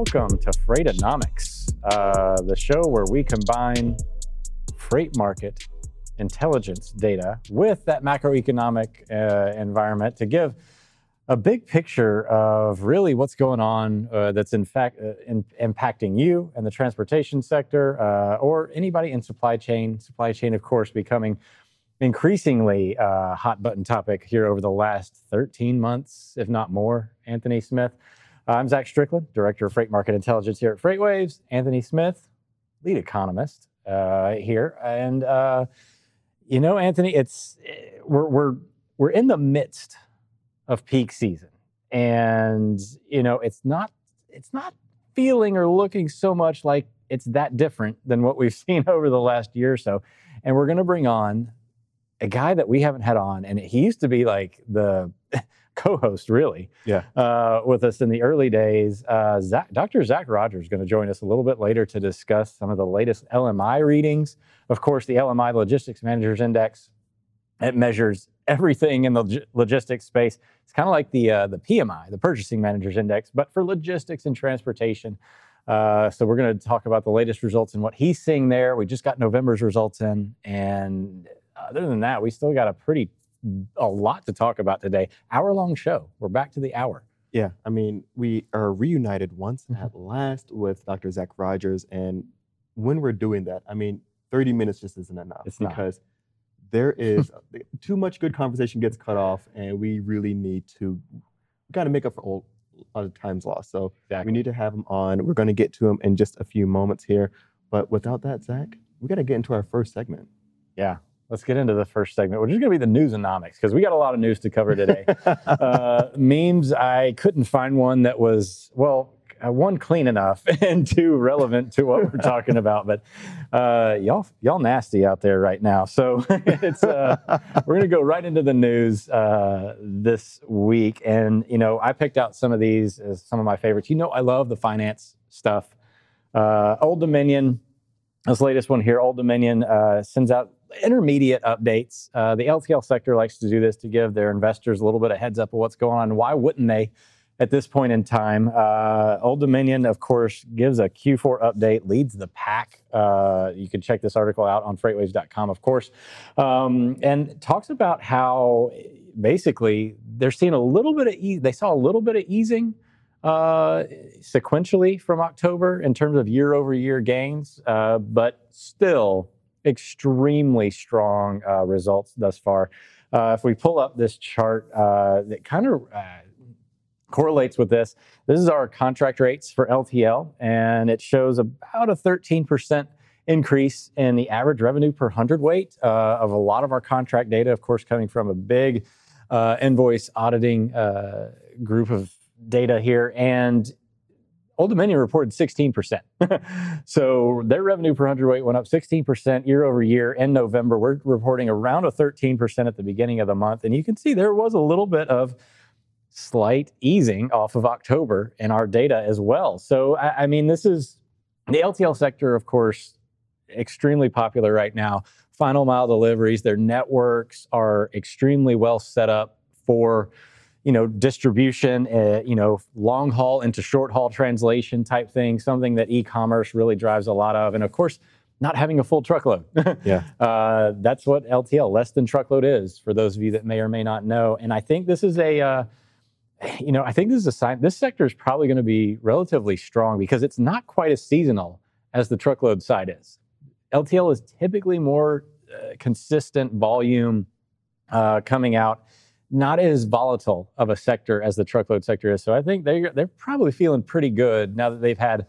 Welcome to Freightonomics, uh, the show where we combine freight market intelligence data with that macroeconomic uh, environment to give a big picture of really what's going on uh, that's in fact uh, in, impacting you and the transportation sector uh, or anybody in supply chain. Supply chain, of course, becoming increasingly uh, hot button topic here over the last 13 months, if not more. Anthony Smith. I'm Zach Strickland, Director of Freight Market Intelligence here at FreightWaves. Anthony Smith, lead economist uh, here. And, uh, you know, Anthony, it's we're, we're, we're in the midst of peak season. And, you know, it's not it's not feeling or looking so much like it's that different than what we've seen over the last year or so. And we're going to bring on a guy that we haven't had on, and he used to be like the co-host, really, yeah, uh, with us in the early days. Uh, Zach, Dr. Zac Rogers is going to join us a little bit later to discuss some of the latest LMI readings. Of course, the LMI Logistics Managers Index it measures everything in the logistics space. It's kind of like the uh, the PMI, the Purchasing Managers Index, but for logistics and transportation. Uh, so we're going to talk about the latest results and what he's seeing there. We just got November's results in, and other than that, we still got a pretty a lot to talk about today. Hour long show. We're back to the hour. Yeah, I mean, we are reunited once mm-hmm. at last with Dr. Zac Rogers, and when we're doing that, I mean, 30 minutes just isn't enough it's because not. there is too much good conversation gets cut off, and we really need to kind of make up for all a lot of times lost. So exactly. we need to have him on. We're going to get to him in just a few moments here, but without that, Zach, we got to get into our first segment. Yeah, Let's get into the first segment, which is going to be the news and nomics because we got a lot of news to cover today. uh, memes, I couldn't find one that was, well, uh, one clean enough and two relevant to what we're talking about. But uh, y'all, y'all nasty out there right now. So it's uh, we're going to go right into the news uh, this week, and you know I picked out some of these as some of my favorites. You know I love the finance stuff. Uh, Old Dominion, this latest one here, Old Dominion uh, sends out intermediate updates. Uh, the LTL sector likes to do this to give their investors a little bit of heads up of what's going on. Why wouldn't they at this point in time? Uh, Old Dominion, of course, gives a Q4 update, leads the pack. Uh, you can check this article out on freightwaves.com, of course, um, and talks about how basically they're seeing a little bit of they saw a little bit of easing uh, sequentially from October in terms of year over year gains, uh, but still extremely strong uh, results thus far. Uh, if we pull up this chart uh, that kind of uh, correlates with this, this is our contract rates for LTL, and it shows about a 13% increase in the average revenue per hundredweight uh, of a lot of our contract data, of course, coming from a big uh, invoice auditing group of data here. And Old Dominion reported 16%. so their revenue per hundredweight went up 16% year over year in November. We're reporting around a 13% at the beginning of the month. And you can see there was a little bit of slight easing off of October in our data as well. So, I, I mean, this is the LTL sector, of course, extremely popular right now. Final mile deliveries, their networks are extremely well set up for you know, distribution, uh, you know, long haul into short haul translation type thing, something that e-commerce really drives a lot of. And of course, not having a full truckload. yeah. Uh, that's what LTL, less than truckload is, for those of you that may or may not know. And I think this is a, uh, you know, I think this is a sign, this sector is probably going to be relatively strong because it's not quite as seasonal as the truckload side is. LTL is typically more uh, consistent volume uh, coming out not as volatile of a sector as the truckload sector is. So I think they're, they're probably feeling pretty good now that they've had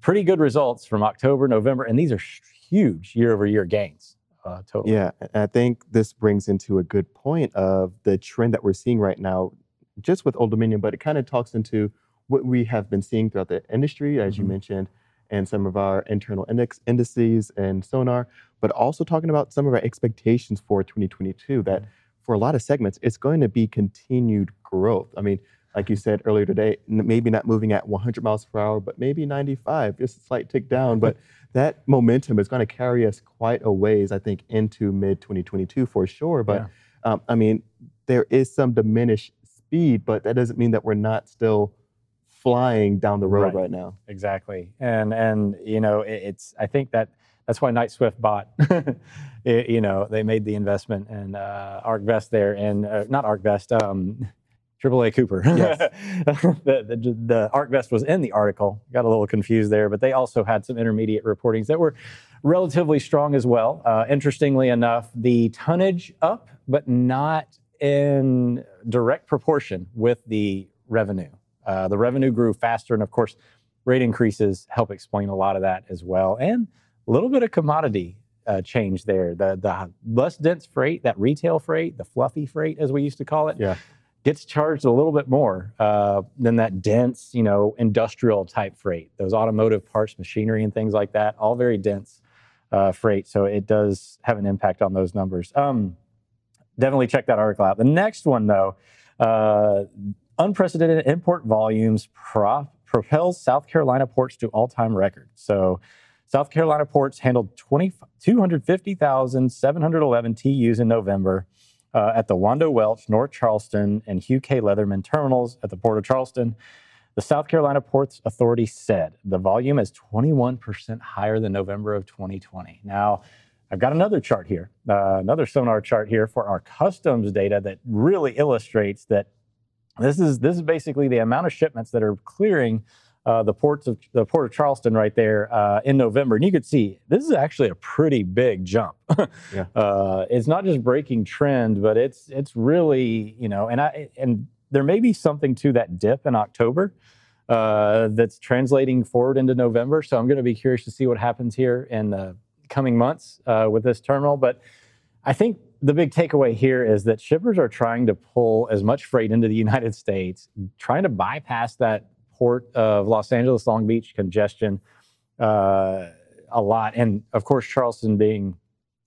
pretty good results from October, November, and these are huge year over year gains. Uh, totally. Yeah, I think this brings into a good point of the trend that we're seeing right now, just with Old Dominion, but it kind of talks into what we have been seeing throughout the industry, as mm-hmm. you mentioned, and some of our internal index indices and sonar, but also talking about some of our expectations for 2022 that. Mm-hmm for a lot of segments, it's going to be continued growth. I mean, like you said earlier today, maybe not moving at 100 miles per hour, but maybe 95, just a slight tick down. But that momentum is going to carry us quite a ways, I think, into mid 2022 for sure. But yeah. um, I mean, there is some diminished speed, but that doesn't mean that we're not still flying down the road Right. right, now. exactly and and you know it, it's i think that that's why Knight-Swift bought it- you know they made the investment in uh ArcBest there and uh, not ArcBest um AAA Cooper. Yes. the, the, the ArcBest was in the article. Got a little confused there, but they also had some intermediate reportings that were relatively strong as well. Uh, interestingly enough, the tonnage up, but not in direct proportion with the revenue. Uh, the revenue grew faster, and of course, rate increases help explain a lot of that as well, and a little bit of commodity uh, change there. The the less dense freight, that retail freight, the fluffy freight as we used to call it, Yeah. gets charged a little bit more uh, than that dense, you know, industrial type freight. Those automotive parts, machinery, and things like that, all very dense uh, freight. So it does have an impact on those numbers. Um, definitely check that article out. The next one, though, uh, unprecedented import volumes pro- propels South Carolina ports to all-time records. So. South Carolina ports handled 20, 250,711 TEUs in November uh, at the Wando Welch, North Charleston, and Hugh K. Leatherman terminals at the Port of Charleston. The South Carolina Ports Authority said the volume is 21% higher than November of 2020. Now, I've got another chart here, uh, another sonar chart here for our customs data that really illustrates that this is this is basically the amount of shipments that are clearing uh, the ports of the port of Charleston right there uh, in November, and you could see this is actually a pretty big jump. Yeah. uh, it's not just breaking trend, but it's it's really you know, and I and there may be something to that dip in October uh, that's translating forward into November. So I'm going to be curious to see what happens here in the coming months uh, with this terminal. But I think the big takeaway here is that shippers are trying to pull as much freight into the United States, trying to bypass that port of Los Angeles, Long Beach congestion uh, a lot. And of course, Charleston being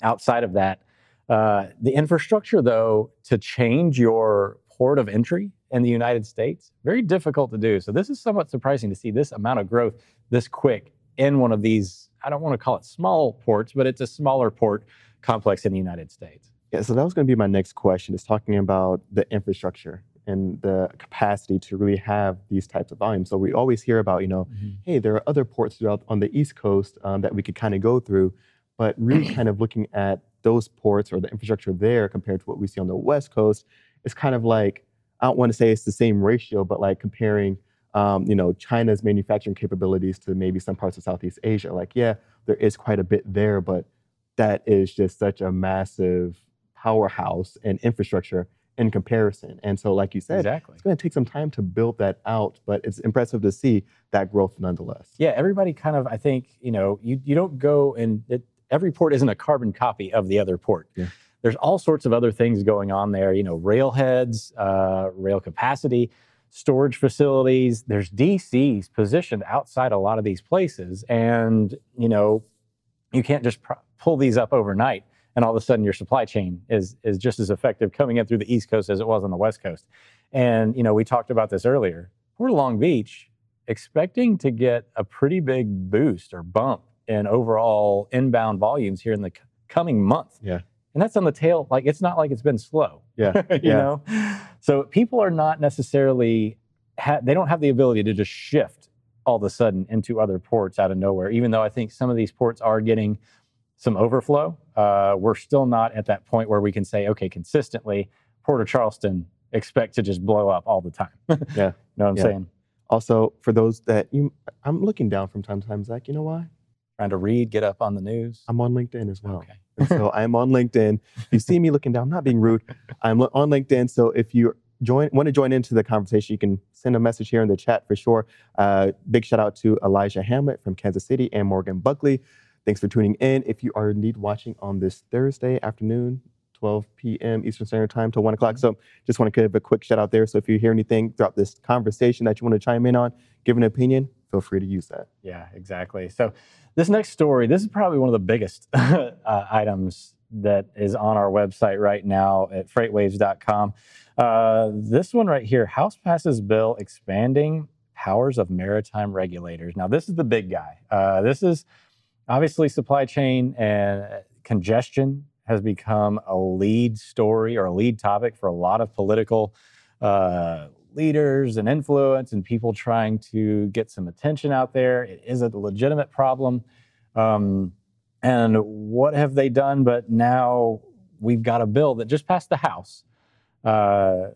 outside of that. Uh, the infrastructure, though, to change your port of entry in the United States, very difficult to do. So this is somewhat surprising to see this amount of growth this quick in one of these. I don't want to call it small ports, but it's a smaller port complex in the United States. Yeah, so that was going to be my next question. Is talking about the infrastructure and the capacity to really have these types of volumes. So we always hear about, you know, hey, there are other ports throughout on the East Coast um, that we could kind of go through, but really kind of looking at those ports or the infrastructure there compared to what we see on the West Coast, it's kind of like I don't want to say it's the same ratio, but like comparing, um, you know, China's manufacturing capabilities to maybe some parts of Southeast Asia. Like, yeah, there is quite a bit there, but that is just such a massive powerhouse and infrastructure in comparison. And so, like you said, Exactly. it's going to take some time to build that out, but it's impressive to see that growth nonetheless. Yeah, everybody kind of, I think, you know, you, you don't go and it, every port isn't a carbon copy of the other port. Yeah. There's all sorts of other things going on there, you know, rail heads, uh, rail capacity, storage facilities. There's DCs positioned outside a lot of these places. And, you know, you can't just pr- pull these up overnight and all of a sudden your supply chain is, is just as effective coming in through the East Coast as it was on the West Coast. And, you know, we talked about this earlier. Port of Long Beach, expecting to get a pretty big boost or bump in overall inbound volumes here in the c- coming month. Yeah. And that's on the tail, like it's not like it's been slow. Yeah. you Yeah. know? So people are not necessarily, ha- they don't have the ability to just shift all of a sudden into other ports out of nowhere, even though I think some of these ports are getting some overflow. Uh, we're still not at that point where we can say, okay, consistently, Port of Charleston expect to just blow up all the time. Yeah. You know what I'm Yeah. saying? Also, for those that you, I'm looking down from time to time, Zach. You know why? Trying to read, get up on the news. I'm on LinkedIn as well. Okay. So I'm on LinkedIn. If you see me looking down, I'm not being rude. I'm on LinkedIn. So if you join, want to join into the conversation, you can send a message here in the chat for sure. Uh, big shout out to Elijah Hamlet from Kansas City and Morgan Buckley. Thanks for tuning in. If you are indeed watching on this Thursday afternoon, 12 p.m. Eastern Standard Time till 1 o'clock. So just want to give a quick shout out there. So if you hear anything throughout this conversation that you want to chime in on, give an opinion, feel free to use that. Yeah, exactly. So, this next story, this is probably one of the biggest uh, items that is on our website right now at freightwaves.com. Uh, this one right here House passes bill expanding powers of maritime regulators. Now, this is the big guy. Uh, this is obviously supply chain and congestion has become a lead story or a lead topic for a lot of political uh, leaders and influence and people trying to get some attention out there. It is a legitimate problem. Um, and what have they done? But now we've got a bill that just passed the House uh,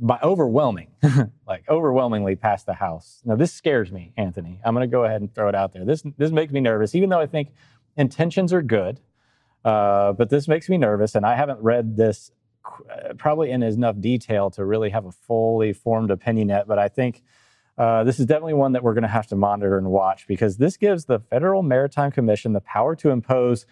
by overwhelming, like overwhelmingly passed the House. Now this scares me, Anthony. I'm going to go ahead and throw it out there. This this makes me nervous, even though I think intentions are good. Uh, but this makes me nervous, and I haven't read this uh, probably in enough detail to really have a fully formed opinion yet. But I think uh, this is definitely one that we're going to have to monitor and watch because this gives the Federal Maritime Commission the power to impose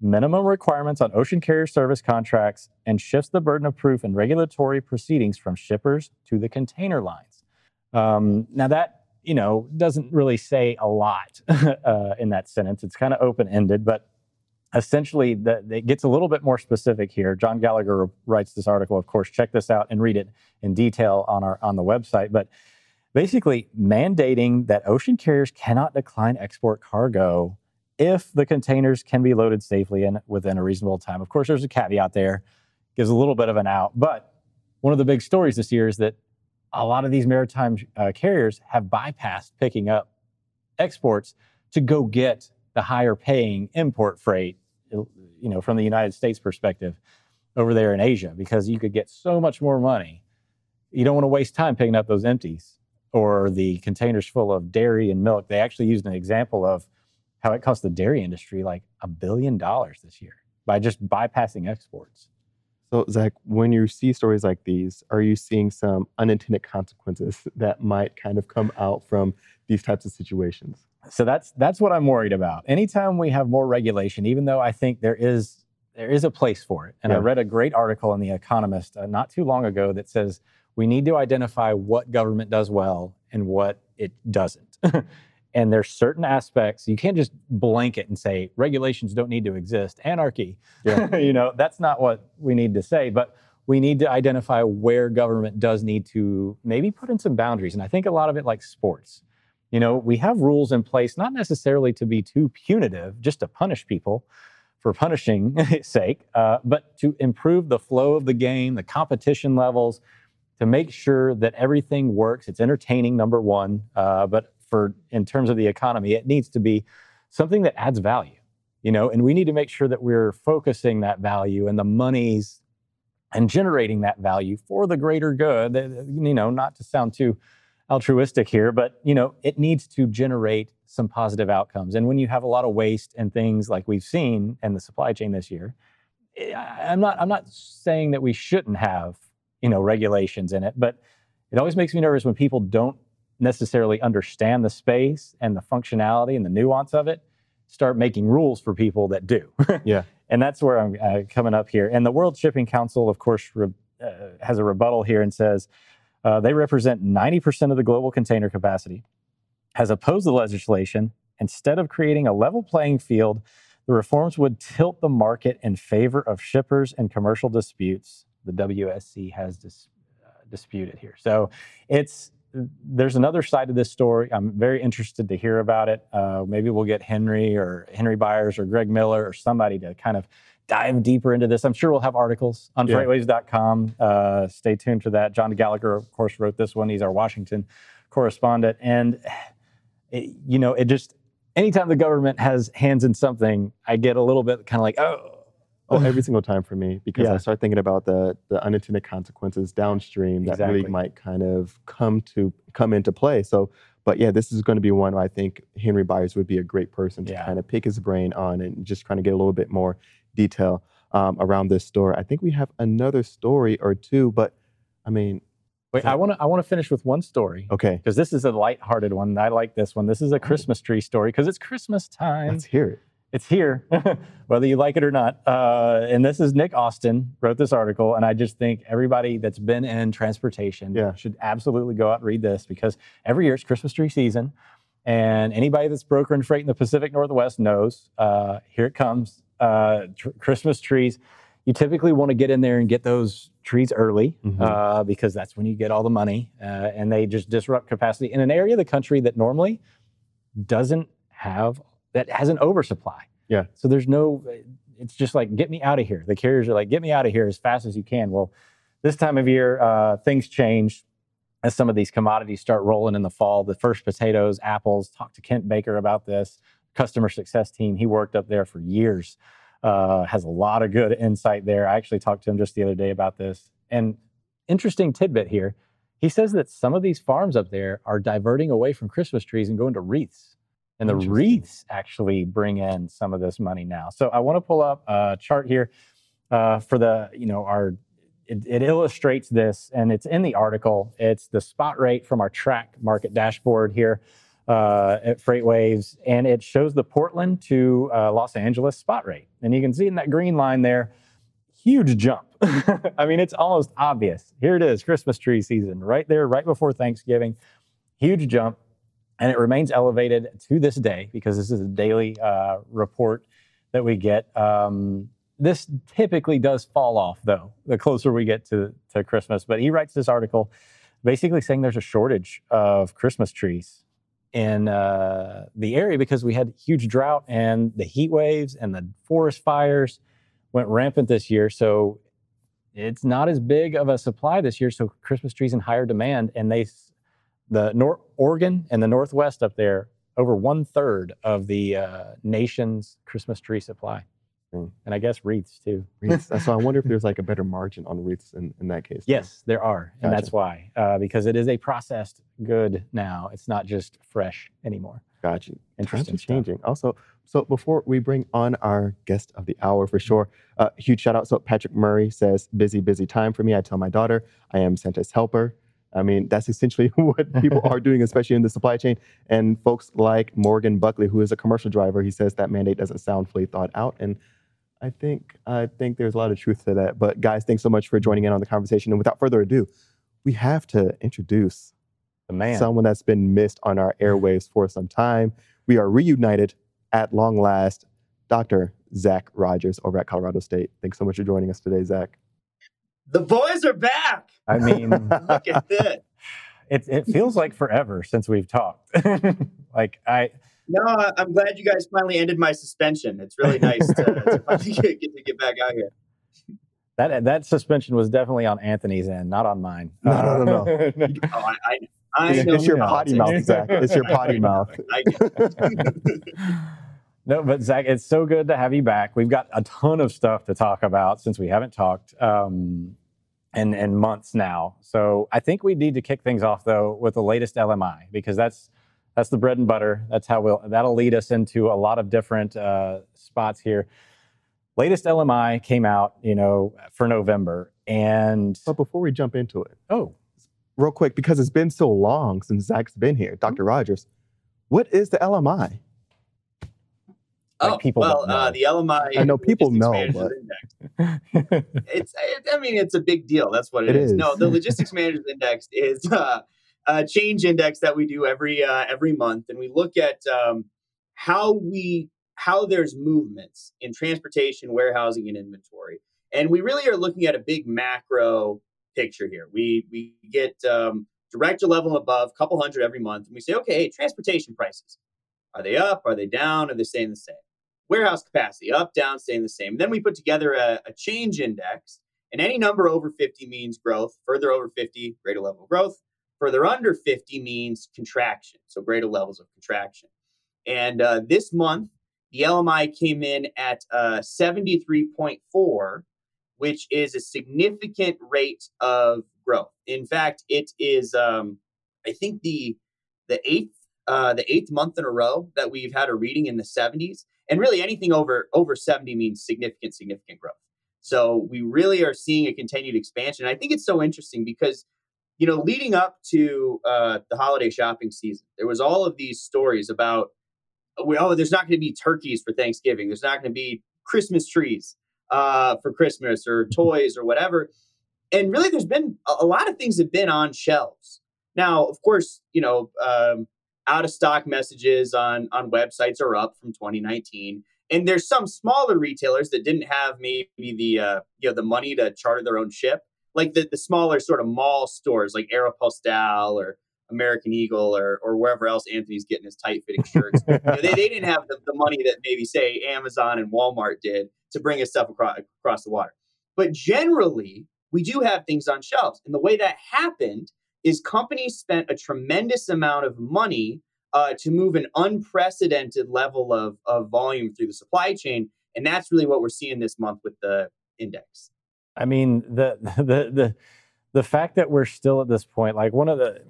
minimum requirements on ocean carrier service contracts and shifts the burden of proof in regulatory proceedings from shippers to the container lines. Um, now that you know doesn't really say a lot uh, in that sentence. It's kind of open ended, but essentially the, it gets a little bit more specific here. John Gallagher writes this article. Of course, check this out and read it in detail on our on the website. But basically mandating that ocean carriers cannot decline export cargo if the containers can be loaded safely and within a reasonable time. Of course, there's a caveat there, gives a little bit of an out. But one of the big stories this year is that a lot of these maritime uh, carriers have bypassed picking up exports to go get the higher paying import freight, you know, from the United States perspective over there in Asia because you could get so much more money. You don't want to waste time picking up those empties or the containers full of dairy and milk. They actually used an example of how it cost the dairy industry like a billion dollars this year by just bypassing exports. So, Zach, when you see stories like these, are you seeing some unintended consequences that might kind of come out from these types of situations? So that's that's what I'm worried about. Anytime we have more regulation, even though I think there is there is a place for it, and yeah. I read a great article in The Economist uh, not too long ago that says we need to identify what government does well and what it doesn't. and there's certain aspects you can't just blanket and say regulations don't need to exist. Anarchy, yeah. you know, that's not what we need to say. But we need to identify where government does need to maybe put in some boundaries. And I think a lot of it, like sports, you know, we have rules in place not necessarily to be too punitive, just to punish people for punishing sake, uh, but to improve the flow of the game, the competition levels, to make sure that everything works. It's entertaining, number one, uh, but for in terms of the economy, it needs to be something that adds value. You know, and we need to make sure that we're focusing that value and the monies and generating that value for the greater good. You know, not to sound too altruistic here, but you know, it needs to generate some positive outcomes. And when you have a lot of waste and things like we've seen in the supply chain this year, eh, I'm not I'm not saying that we shouldn't have you know regulations in it but it always makes me nervous when people don't necessarily understand the space and the functionality and the nuance of it start making rules for people that do. Yeah. And that's where i'm uh, coming up here. And the world shipping council of course re- uh, has a rebuttal here and says uh, they represent 90% of the global container capacity has opposed the legislation. Instead of creating a level playing field the reforms would tilt the market in favor of shippers and commercial disputes. The WSC has dis, uh, disputed here. So it's there's another side of this story. I'm very interested to hear about it. Uh, maybe we'll get Henry or Henry Byers or Greg Miller or somebody to kind of dive deeper into this. I'm sure we'll have articles on yeah. freightwaves.com. Uh, stay tuned for that. John Gallagher, of course, wrote this one. He's our Washington correspondent. And, it, you know, it just, anytime the government has hands in something, I get a little bit kind of like, oh, Oh, every single time for me because yeah. I start thinking about the the unintended consequences downstream that exactly. really might kind of come to come into play. So, but yeah, this is going to be one I think Henry Byers would be a great person to yeah. kind of pick his brain on and just kind of get a little bit more detail um, around this story. I think we have another story or two, but I mean. Wait, I want to I want to finish with one story. Okay. Because this is a light-hearted one. I like this one. This is a Christmas tree story because it's Christmas time. Let's hear it it's here, whether you like it or not. Uh, and this is Nick Austin wrote this article, and I just think everybody that's been in transportation yeah. should absolutely go out and read this because every year it's Christmas tree season, and anybody that's brokering freight in the Pacific Northwest knows. Uh, here it comes, uh, tr- Christmas trees. You typically want to get in there and get those trees early mm-hmm. Uh, because that's when you get all the money, uh, and they just disrupt capacity in an area of the country that normally doesn't have that has an oversupply. Yeah. So there's no, it's just like, get me out of here. The carriers are like, get me out of here as fast as you can. Well, this time of year, uh, things change. as some of these commodities start rolling in the fall. The first potatoes, apples. Talked to Kent Baker about this customer success team. He worked up there for years. Uh, has a lot of good insight there. I actually talked to him just the other day about this. And interesting tidbit here. He says that some of these farms up there are diverting away from Christmas trees and going to wreaths. And the wreaths actually bring in some of this money now. So I want to pull up a chart here uh, for the, you know, our, it, it, illustrates this and it's in the article. It's the spot rate from our TRAC market dashboard here uh, at FreightWaves, and it shows the Portland to uh, Los Angeles spot rate. And you can see in that green line there, huge jump. I mean, it's almost obvious. Here it is, Christmas tree season, right there, right before Thanksgiving. Huge jump. And it remains elevated to this day because this is a daily uh, report that we get. Um, this typically does fall off, though, the closer we get to, to Christmas. But he writes this article basically saying there's a shortage of Christmas trees in uh, the area because we had huge drought and the heat waves and the forest fires went rampant this year. So it's not as big of a supply this year. So Christmas trees in higher demand, and they, the North Oregon and the Northwest up there, over one third of the uh, nation's Christmas tree supply. Mm. And I guess wreaths too. Wreaths. so I wonder if there's like a better margin on wreaths in, in that case. Yes, there are. Gotcha. And that's why, uh, because it is a processed good now. It's not just fresh anymore. Gotcha. Interesting. changing. Also, so before we bring on our guest of the hour for sure, uh, huge shout out. So Patrick Murray says, busy, busy time for me. I tell my daughter I am Santa's helper. I mean, that's essentially what people are doing, especially in the supply chain. And folks like Morgan Buckley, who is a commercial driver, he says that mandate doesn't sound fully thought out. And I think I think there's a lot of truth to that. But guys, thanks so much for joining in on the conversation. And without further ado, we have to introduce the man, someone that's been missed on our airwaves for some time. We are reunited at long last. Dr. Zac Rogers over at Colorado State. Thanks so much for joining us today, Zac. The boys are back. I mean, look at this. It, it feels like forever since we've talked. like I no, I'm glad you guys finally ended my suspension. It's really nice to, to finally get, get, to get back out here. That that suspension was definitely on Anthony's end, not on mine. No, uh, no, no, no. oh, I, I, I it's, know it's your potty mouth, Zach. It's your potty mouth. No, but Zac, it's so good to have you back. We've got a ton of stuff to talk about since we haven't talked um, in in months now. So I think we need to kick things off though with the latest LMI because that's that's the bread and butter. That's how we'll, that'll lead us into a lot of different uh, spots here. Latest LMI came out, you know, for November. And but before we jump into it, oh, real quick, because it's been so long since Zac's been here, doctor mm-hmm. Rogers, what is the LMI? Like oh, people well, uh, the LMI. I know people know, but it's. It, I mean, it's a big deal. That's what it, it is. is. No, the Logistics Managers Index is uh, a change index that we do every uh, every month, and we look at um, how we how there's movements in transportation, warehousing, and inventory. And we really are looking at a big macro picture here. We we get um, director level and above, a couple hundred every month, and we say, okay, hey, transportation prices are they up? Are they down? Are they staying the same? Warehouse capacity up, down, staying the same. Then we put together a, a change index, and any number over 50 means growth. Further over 50, greater level of growth. Further under 50 means contraction, so greater levels of contraction. And uh, this month, the LMI came in at uh, 73.4, which is a significant rate of growth. In fact, it is, um, I think, the the eighth uh, the eighth month in a row that we've had a reading in the 70s. And really, anything over over 70 means significant, significant growth. So we really are seeing a continued expansion. I think it's so interesting because you know, leading up to uh, the holiday shopping season, there was all of these stories about, oh, there's not going to be turkeys for Thanksgiving. There's not going to be Christmas trees uh, for Christmas or toys or whatever. And really, there's been a, lot of things have been on shelves. Now, of course, you know, um, out of stock messages on on websites are up from 2019 and there's some smaller retailers that didn't have maybe the uh, you know the money to charter their own ship like the, the smaller sort of mall stores like Aeropostale or American Eagle or, or wherever else Anthony's getting his tight fitting shirts. you know, they, they didn't have the, the money that maybe say Amazon and Walmart did to bring his stuff across, across the water. But generally, we do have things on shelves. And the way that happened is companies spent a tremendous amount of money uh, to move an unprecedented level of, of volume through the supply chain. And that's really what we're seeing this month with the index. I mean, the the the the fact that we're still at this point, like one of the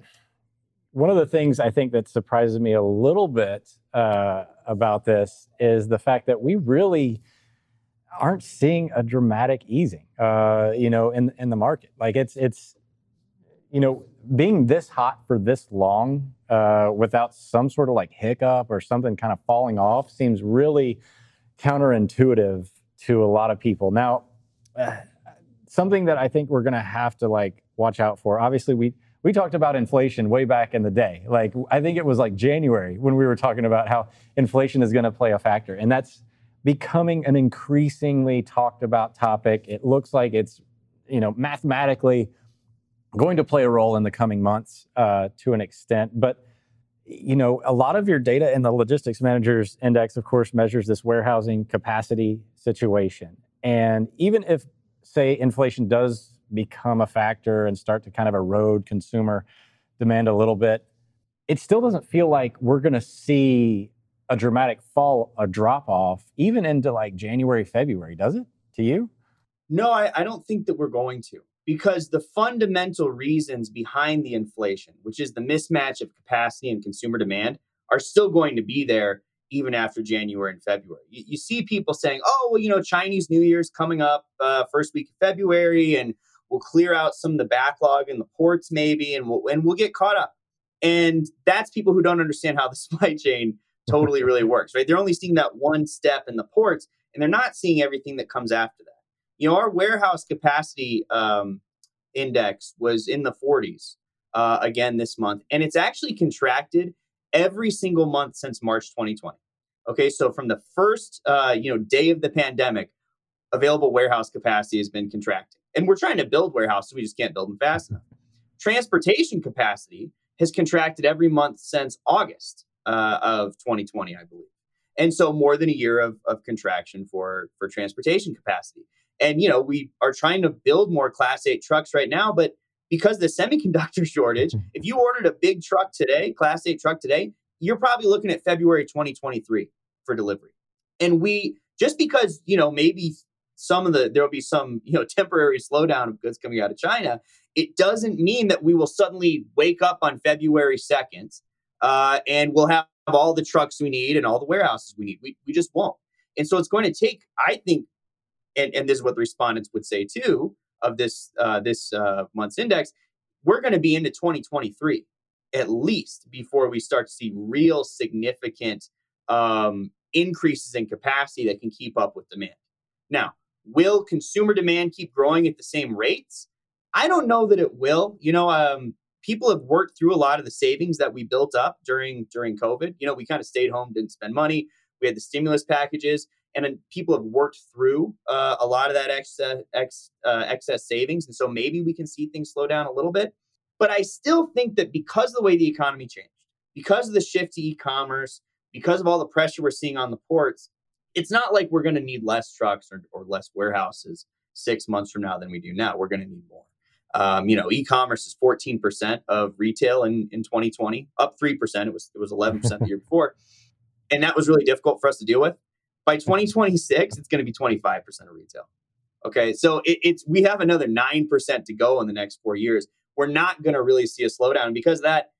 one of the things I think that surprises me a little bit uh, about this is the fact that we really aren't seeing a dramatic easing, uh, you know, in in the market. Like it's it's you know being this hot for this long uh, without some sort of like hiccup or something kind of falling off seems really counterintuitive to a lot of people. Now, uh, something that I think we're going to have to like watch out for. Obviously, we we talked about inflation way back in the day. Like I think it was like January when we were talking about how inflation is going to play a factor, and that's becoming an increasingly talked about topic. It looks like it's you know mathematically going to play a role in the coming months uh, to an extent, but you know, a lot of your data in the logistics managers index, of course, measures this warehousing capacity situation. And even if, say, inflation does become a factor and start to kind of erode consumer demand a little bit, it still doesn't feel like we're going to see a dramatic fall, a drop off, even into like January, February, does it to you? No, I, I don't think that we're going to because the fundamental reasons behind the inflation, which is the mismatch of capacity and consumer demand, are still going to be there even after January and February. You, you see people saying, oh, well, you know, Chinese New Year's coming up uh, first week of February, and we'll clear out some of the backlog in the ports maybe, and we'll, and we'll get caught up. And that's people who don't understand how the supply chain totally really works, right? They're only seeing that one step in the ports, and they're not seeing everything that comes after that. You know, our warehouse capacity um, index was in the 40s uh, again this month, and it's actually contracted every single month since March 2020. Okay, so from the first uh, you know day of the pandemic, available warehouse capacity has been contracting, and we're trying to build warehouses, we just can't build them fast enough. Transportation capacity has contracted every month since August uh, of 2020, I believe, and so more than a year of, of contraction for for transportation capacity. And you know we are trying to build more Class 8 trucks right now, but because the semiconductor shortage, mm-hmm. if you ordered a big truck today, Class 8 truck today, you're probably looking at February 2023 for delivery. And we just because, you know, maybe some of the there'll be some, you know, temporary slowdown of goods coming out of China, it doesn't mean that we will suddenly wake up on February 2nd uh, and we'll have all the trucks we need and all the warehouses we need. We, we just won't. And so it's going to take, I think, and, and this is what the respondents would say too, of this uh, this uh, month's index, we're going to be into 2023 at least before we start to see real significant um, increases in capacity that can keep up with demand. Now, will consumer demand keep growing at the same rates? I don't know that it will. You know, um, people have worked through a lot of the savings that we built up during during COVID. You know, we kind of stayed home, didn't spend money. We had the stimulus packages and then people have worked through uh, a lot of that excess, ex, uh, excess savings. And so maybe we can see things slow down a little bit. But I still think that because of the way the economy changed, because of the shift to e commerce, because of all the pressure we're seeing on the ports, it's not like we're going to need less trucks or, or, less warehouses six months from now than we do now. We're going to need more. Um, you know, e-commerce is 14% of retail in, in 2020, up 3%. It was it was 11% the year before. And that was really difficult for us to deal with. By 2026, it's going to be 25% of retail. Okay, so it, it's we have another nine percent to go in the next four years. We're not going to really see a slowdown because that,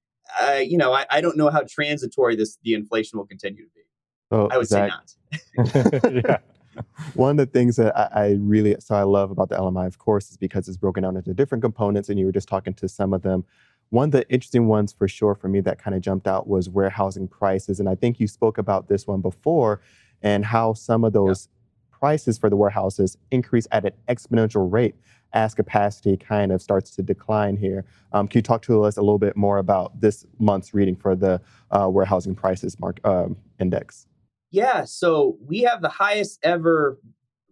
uh, you know, I, I, don't know how transitory this the inflation will continue to be. Oh, I would say not. yeah. One of the things that I, I, really so I love about the LMI, of course, is because it's broken down into different components, and you were just talking to some of them. One of the interesting ones for sure for me that kind of jumped out was warehousing prices, and I think you spoke about this one before and how some of those yeah. prices for the warehouses increase at an exponential rate as capacity kind of starts to decline here. Um, can you talk to us a little bit more about this month's reading for the uh, warehousing prices mark um, index? Yeah, so we have the highest ever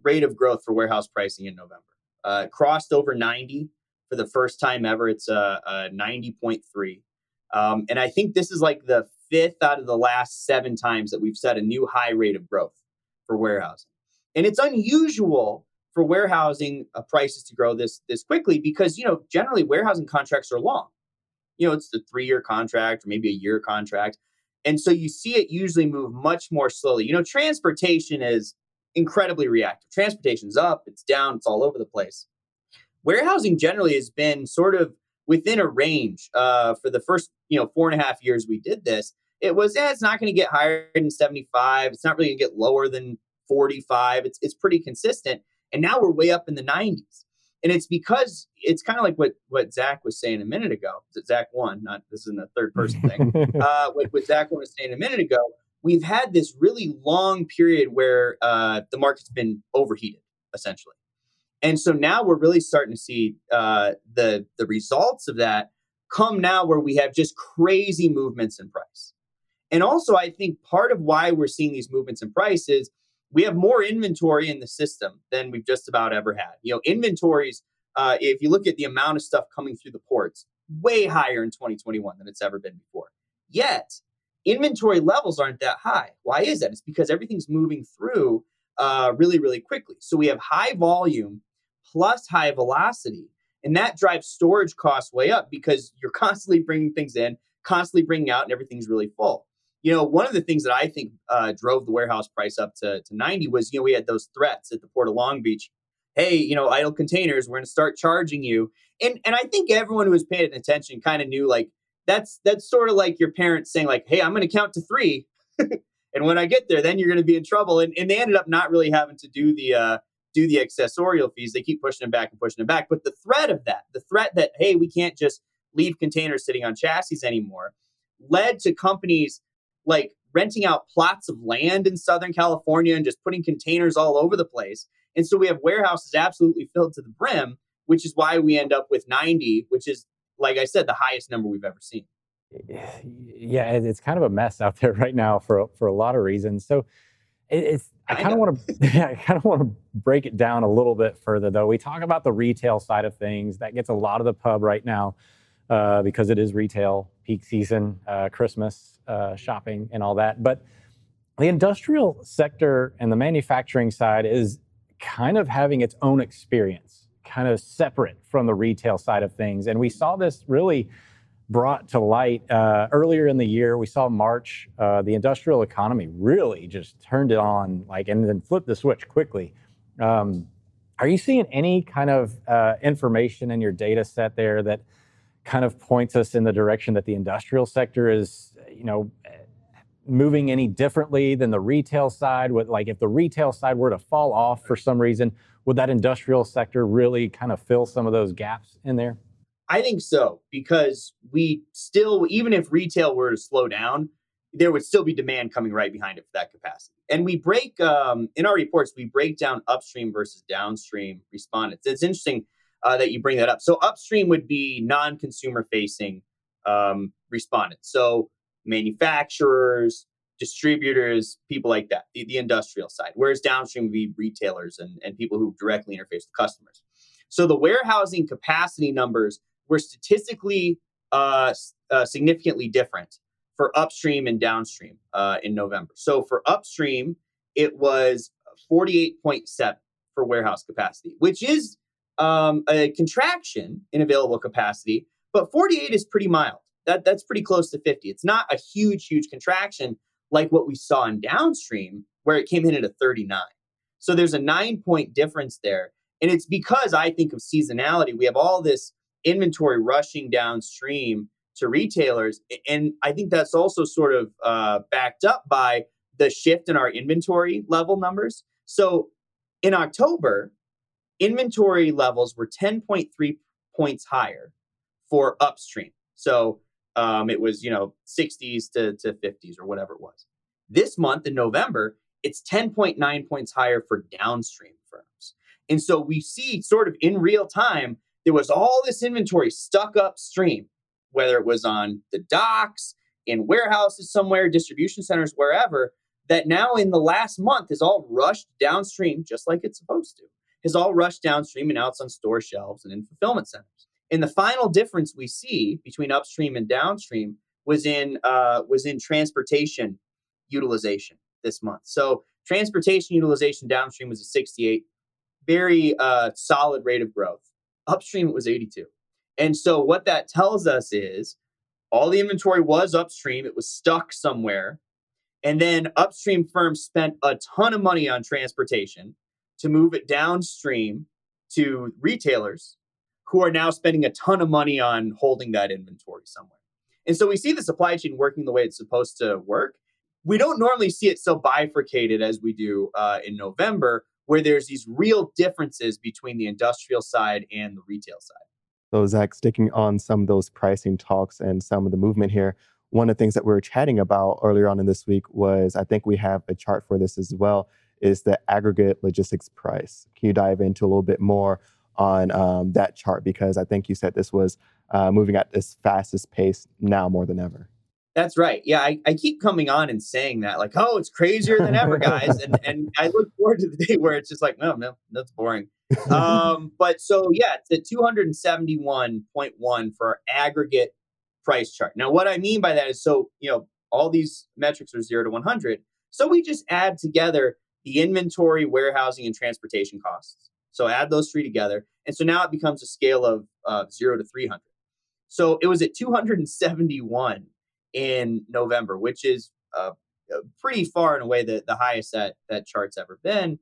rate of growth for warehouse pricing in November. Uh, crossed over 90 for the first time ever. It's a, a 90.3. Um, and I think this is like the fifth out of the last seven times that we've set a new high rate of growth for warehousing. And it's unusual for warehousing uh, prices to grow this this quickly because you know generally warehousing contracts are long. you know, it's the three year contract or maybe a year contract. And so you see it usually move much more slowly. You know, transportation is incredibly reactive. Transportation's up, it's down, it's all over the place. Warehousing generally has been sort of within a range uh, for the first, you know, four and a half years we did this. It was, yeah, it's not going to get higher than 75. It's not really going to get lower than 45. It's, it's pretty consistent. And now we're way up in the 90s. And it's because it's kind of like what, what Zach was saying a minute ago. Zach one, not this isn't a third person thing. uh, what, what Zach was saying a minute ago, we've had this really long period where uh, the market's been overheated, essentially. And so now we're really starting to see uh, the the results of that come now where we have just crazy movements in price. And also, I think part of why we're seeing these movements in price is we have more inventory in the system than we've just about ever had. You know, inventories, uh, if you look at the amount of stuff coming through the ports, way higher in 2021 than it's ever been before. Yet, inventory levels aren't that high. Why is that? It's because everything's moving through uh, really, really quickly. So we have high volume plus high velocity, and that drives storage costs way up because you're constantly bringing things in, constantly bringing out, and everything's really full you know, one of the things that I think uh, drove the warehouse price up to, to 90 was, you know, we had those threats at the Port of Long Beach. Hey, you know, idle containers, we're going to start charging you. And and I think everyone who was paying attention kind of knew like that's that's sort of like your parents saying like, "Hey, I'm going to count to 3." and when I get there, then you're going to be in trouble. And and they ended up not really having to do the uh do the accessorial fees. They keep pushing them back and pushing them back. But the threat of that, the threat that hey, we can't just leave containers sitting on chassis anymore, led to companies like renting out plots of land in Southern California and just putting containers all over the place. And so we have warehouses absolutely filled to the brim, which is why we end up with 90, which is, like I said, the highest number we've ever seen. Yeah, it's kind of a mess out there right now for for a lot of reasons. So it's I kind of want to yeah, I kind of want to break it down a little bit further though. We talk about the retail side of things that gets a lot of the pub right now uh, because it is retail peak season, uh, Christmas uh, shopping, and all that. But the industrial sector and the manufacturing side is kind of having its own experience, kind of separate from the retail side of things. And we saw this really brought to light uh, earlier in the year. We saw March, uh, the industrial economy really just turned it on, like, and then flipped the switch quickly. Um, are you seeing any kind of uh, information in your data set there that kind of points us in the direction that the industrial sector is, you know, moving any differently than the retail side? Would like if the retail side were to fall off for some reason, would that industrial sector really kind of fill some of those gaps in there? I think so because we still, even if retail were to slow down, there would still be demand coming right behind it for that capacity. And we break um, in our reports, we break down upstream versus downstream respondents. It's interesting uh, that you bring that up. So upstream would be non-consumer facing um, respondents. So manufacturers, distributors, people like that, the, the industrial side. Whereas downstream would be retailers and, and people who directly interface with customers. So the warehousing capacity numbers were statistically uh, uh, significantly different for upstream and downstream uh, in November. So for upstream, it was 48.7 for warehouse capacity, which is um, a contraction in available capacity, but 48 is pretty mild. That, that's pretty close to 50. It's not a huge, huge contraction like what we saw in downstream, where it came in at a 39. So there's a nine point difference there. And it's because I think of seasonality. We have all this inventory rushing downstream to retailers. And I think that's also sort of uh, backed up by the shift in our inventory level numbers. So in October, inventory levels were 10.3 points higher for upstream. So um, it was, you know, 60s to, to 50s or whatever it was. This month in November, it's 10.9 points higher for downstream firms. And so we see sort of in real time, there was all this inventory stuck upstream, whether it was on the docks, in warehouses somewhere, distribution centers, wherever, that now in the last month is all rushed downstream just like it's supposed to has all rushed downstream and now it's on store shelves and in fulfillment centers. And the final difference we see between upstream and downstream was in uh, was in transportation utilization this month. So transportation utilization downstream was a 68, very uh, solid rate of growth. Upstream it was 82. And so what that tells us is All the inventory was upstream, it was stuck somewhere. And then upstream firms spent a ton of money on transportation to move it downstream to retailers who are now spending a ton of money on holding that inventory somewhere. And so we see the supply chain working the way it's supposed to work. We don't normally see it so bifurcated as we do uh, in November, where there's these real differences between the industrial side and the retail side. So, Zach, sticking on some of those pricing talks and some of the movement here, one of the things that we were chatting about earlier on in this week was I think we have a chart for this as well is the aggregate logistics price. Can you dive into a little bit more on um, that chart? Because I think you said this was uh, moving at this fastest pace now more than ever. That's right. Yeah, I, I keep coming on and saying that, like, oh, it's crazier than ever, guys. and and I look forward to the day where it's just like, no, no, that's boring. um, but so yeah, it's at 271.1 for our aggregate price chart. Now, what I mean by that is so, you know, all these metrics are zero to 100. So we just add together the inventory, warehousing, and transportation costs. So add those three together. And so now it becomes a scale of uh, zero to 300. So it was at 271 in November, which is uh, uh, pretty far and away the, the highest that that chart's ever been.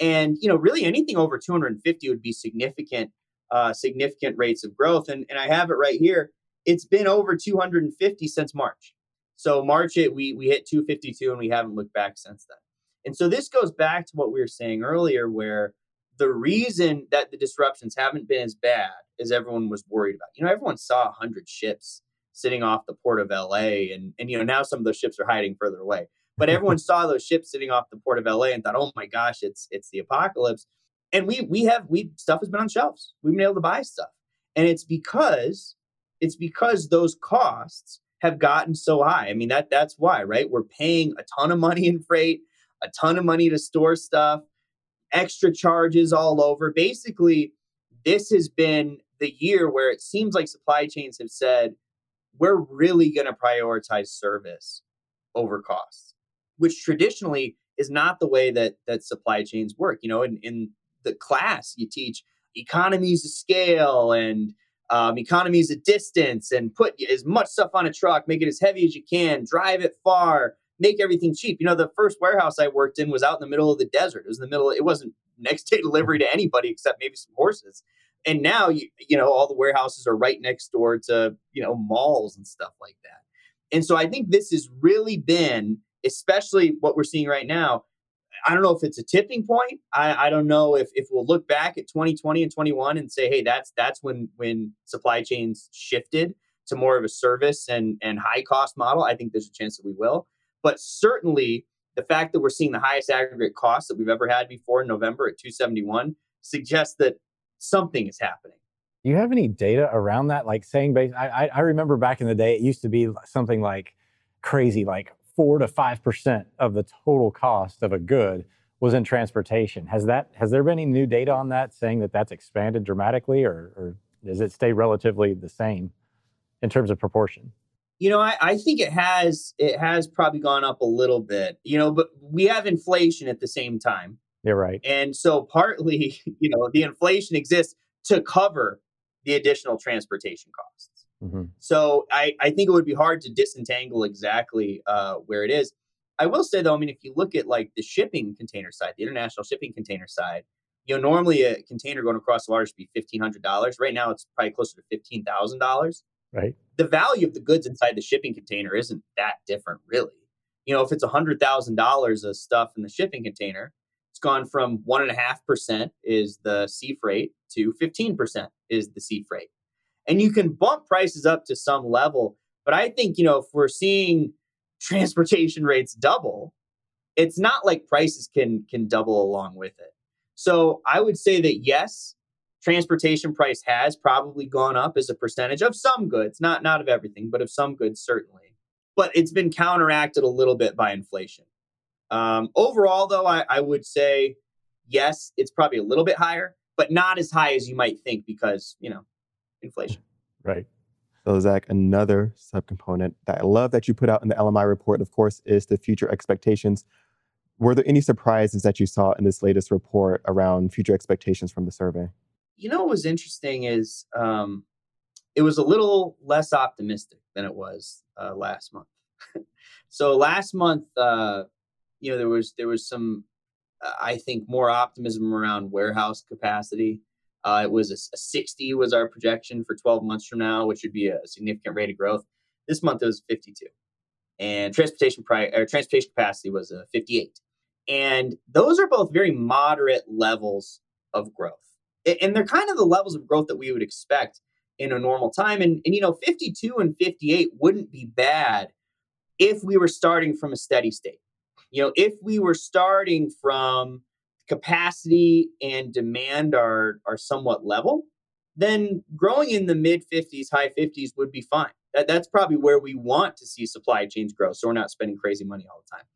And you know, really anything over 250 would be significant, uh, significant rates of growth. And and I have it right here. It's been over 250 since March. So March it we we hit 252 and we haven't looked back since then. And so this goes back to what we were saying earlier, where the reason that the disruptions haven't been as bad as everyone was worried about. You know, everyone saw 100 ships sitting off the port of LA, and and you know now some of those ships are hiding further away. But everyone saw those ships sitting off the port of LA and thought, oh my gosh, it's it's the apocalypse. And we we have we stuff has been on shelves. We've been able to buy stuff, and it's because it's because those costs have gotten so high. I mean that that's why, right? We're paying a ton of money in freight, a ton of money to store stuff, extra charges all over. Basically, this has been the year where it seems like supply chains have said we're really going to prioritize service over costs, which traditionally is not the way that that supply chains work. You know, in, in the class you teach economies of scale and um, economies of distance and put as much stuff on a truck, make it as heavy as you can, drive it far, make everything cheap. You know, the first warehouse I worked in was out in the middle of the desert. It was in the middle, it wasn't next day delivery to anybody except maybe some horses and now you you know all the warehouses are right next door to you know malls and stuff like that. And so i think this has really been especially what we're seeing right now i don't know if it's a tipping point. I, I don't know if, if we'll look back at 2020 and 21 and say hey that's that's when when supply chains shifted to more of a service and and high cost model i think there's a chance that we will. But certainly the fact that we're seeing the highest aggregate cost that we've ever had before in november at 271 suggests that something is happening. Do you have any data around that? Like saying, base, I, I remember back in the day, it used to be something like crazy, like four to five percent of the total cost of a good was in transportation. Has that has there been any new data on that saying that that's expanded dramatically, or, or does it stay relatively the same in terms of proportion? You know, I, I think it has it has probably gone up a little bit. You know, but we have inflation at the same time. You're right. And so partly, you know, the inflation exists to cover the additional transportation costs. Mm-hmm. So I, I think it would be hard to disentangle exactly uh, where it is. I will say though, I mean, if you look at like the shipping container side, the international shipping container side, you know, normally a container going across the water should be fifteen hundred dollars. Right now, it's probably closer to fifteen thousand dollars. Right. The value of the goods inside the shipping container isn't that different, really. You know, if it's a hundred thousand dollars of stuff in the shipping container, it's gone from one and a half percent is the sea freight to 15% is the sea freight. And you can bump prices up to some level. But I think, you know, if we're seeing transportation rates double, it's not like prices can can double along with it. So I would say that yes, transportation price has probably gone up as a percentage of some goods, not not of everything, but of some goods certainly. But it's been counteracted a little bit by inflation. Um, overall, though, I, I would say yes, it's probably a little bit higher, but not as high as you might think because, you know, inflation. Right. So, Zach, another subcomponent that I love that you put out in the LMI report, of course, is the future expectations. Were there any surprises that you saw in this latest report around future expectations from the survey? You know, what was interesting is um, it was a little less optimistic than it was uh, last month. so last month, uh, you know, there was there was some, uh, I think, more optimism around warehouse capacity. Uh, it was a, a, 60 was our projection for 12 months from now, which would be a significant rate of growth. This month it was 52, and transportation price or transportation capacity was a 58, and those are both very moderate levels of growth, and they're kind of the levels of growth that we would expect in a normal time. And, and you know, 52 and 58 wouldn't be bad if we were starting from a steady state. You know, if we were starting from capacity and demand are are somewhat level, then growing in the mid 50s, high 50s would be fine. That, that's probably where we want to see supply chains grow. So we're not spending crazy money all the time.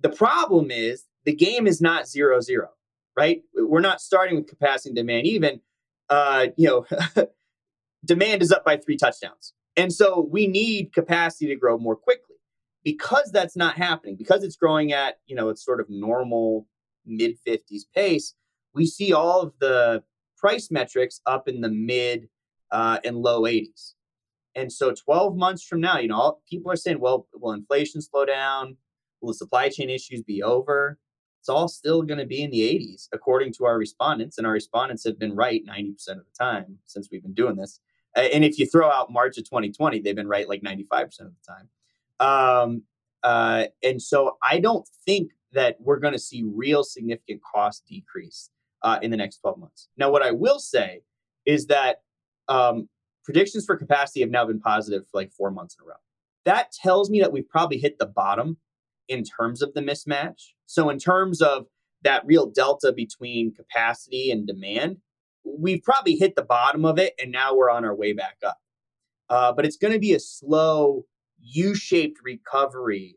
The problem is the game is not zero zero, right? We're not starting with capacity and demand even. Uh, you know, demand is up by three touchdowns. And so we need capacity to grow more quickly. Because that's not happening, because it's growing at, you know, it's sort of normal mid 50s pace, we see all of the price metrics up in the mid uh, and low 80s. And so 12 months from now, you know, people are saying, well, will inflation slow down? Will the supply chain issues be over? It's all still going to be in the 80s, according to our respondents. And our respondents have been right 90% of the time since we've been doing this and if you throw out March of 2020, they've been right like 95% of the time. Um, uh, and so I don't think that we're going to see real significant cost decrease uh, in the next 12 months. Now, what I will say is that um, predictions for capacity have now been positive for like four months in a row. That tells me that we've probably hit the bottom in terms of the mismatch. So, in terms of that real delta between capacity and demand, we've probably hit the bottom of it and now we're on our way back up. Uh, but it's going to be a slow U shaped recovery,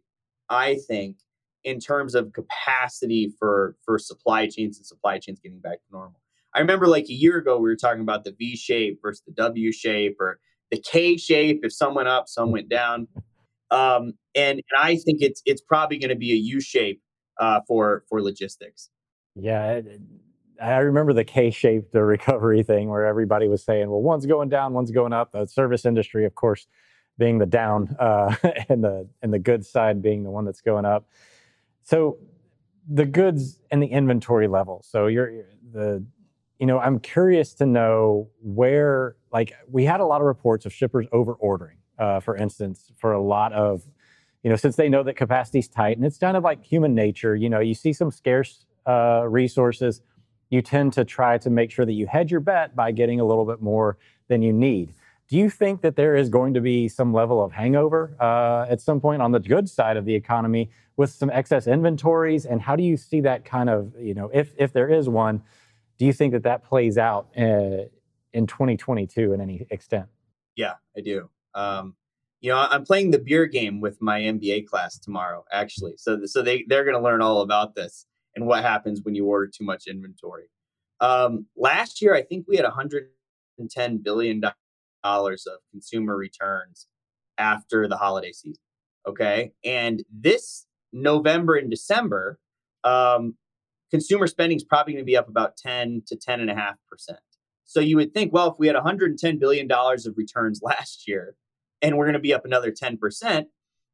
I think, in terms of capacity for, for supply chains and supply chains getting back to normal. I remember like a year ago, we were talking about the V shape versus the W shape or the K shape. If some went up, some went down. Um, and, and I think it's it's probably going to be a U shape uh, for for logistics. Yeah, I remember the K-shaped recovery thing where everybody was saying, "Well, one's going down, one's going up." The service industry, of course, being the down, uh, and the and the goods side being the one that's going up. So, the goods and the inventory level. So, you're the, you know, I'm curious to know where, like, we had a lot of reports of shippers over ordering, uh, for instance, for a lot of, you know, since they know that capacity's tight, and it's kind of like human nature. You know, you see some scarce uh, resources you tend to try to make sure that you hedge your bet by getting a little bit more than you need. Do you think that there is going to be some level of hangover uh, at some point on the good side of the economy with some excess inventories? And how do you see that kind of, you know, if if there is one, do you think that that plays out uh, in 2022 in any extent? Yeah, I do. Um, you know, I'm playing the beer game with my MBA class tomorrow, actually. So, so they they're going to learn all about this and what happens when you order too much inventory. Um, last year, I think we had 110 billion dollars of consumer returns after the holiday season. Okay, and this November and December, um, consumer spending is probably going to be up about 10 to 10 and a half percent. So you would think, well, if we had 110 billion dollars of returns last year, and we're going to be up another 10 percent,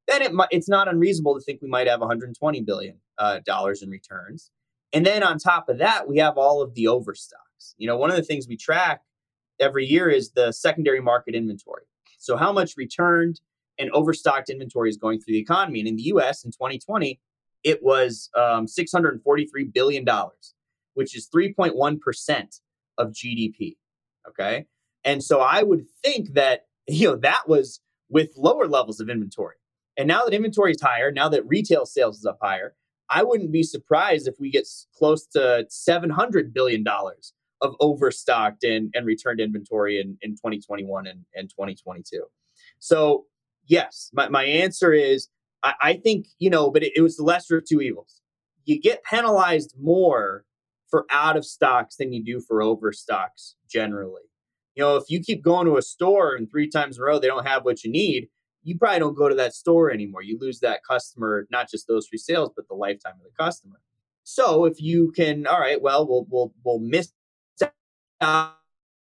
then it might, it's not unreasonable to think we might have 120 billion uh, dollars in returns. And then on top of that, we have all of the overstocks. You know, one of the things we track every year is the secondary market inventory. So how much returned and overstocked inventory is going through the economy. And in the U.S. in 2020, it was um, 643 billion dollars, which is 3.1 percent of GDP. Okay, and so I would think that you know that was with lower levels of inventory. And now that inventory is higher, now that retail sales is up higher, I wouldn't be surprised if we get close to $700 billion of overstocked and, and returned inventory in, in 2021 and, and 2022. So, yes, my, my answer is I, I think, you know, but it, it was the lesser of two evils. You get penalized more for out of stocks than you do for overstocks generally. You know, if you keep going to a store and three times in a row they don't have what you need, you probably don't go to that store anymore. You lose that customer, not just those three sales, but the lifetime of the customer. So if you can, all right, well, we'll we'll we'll miss out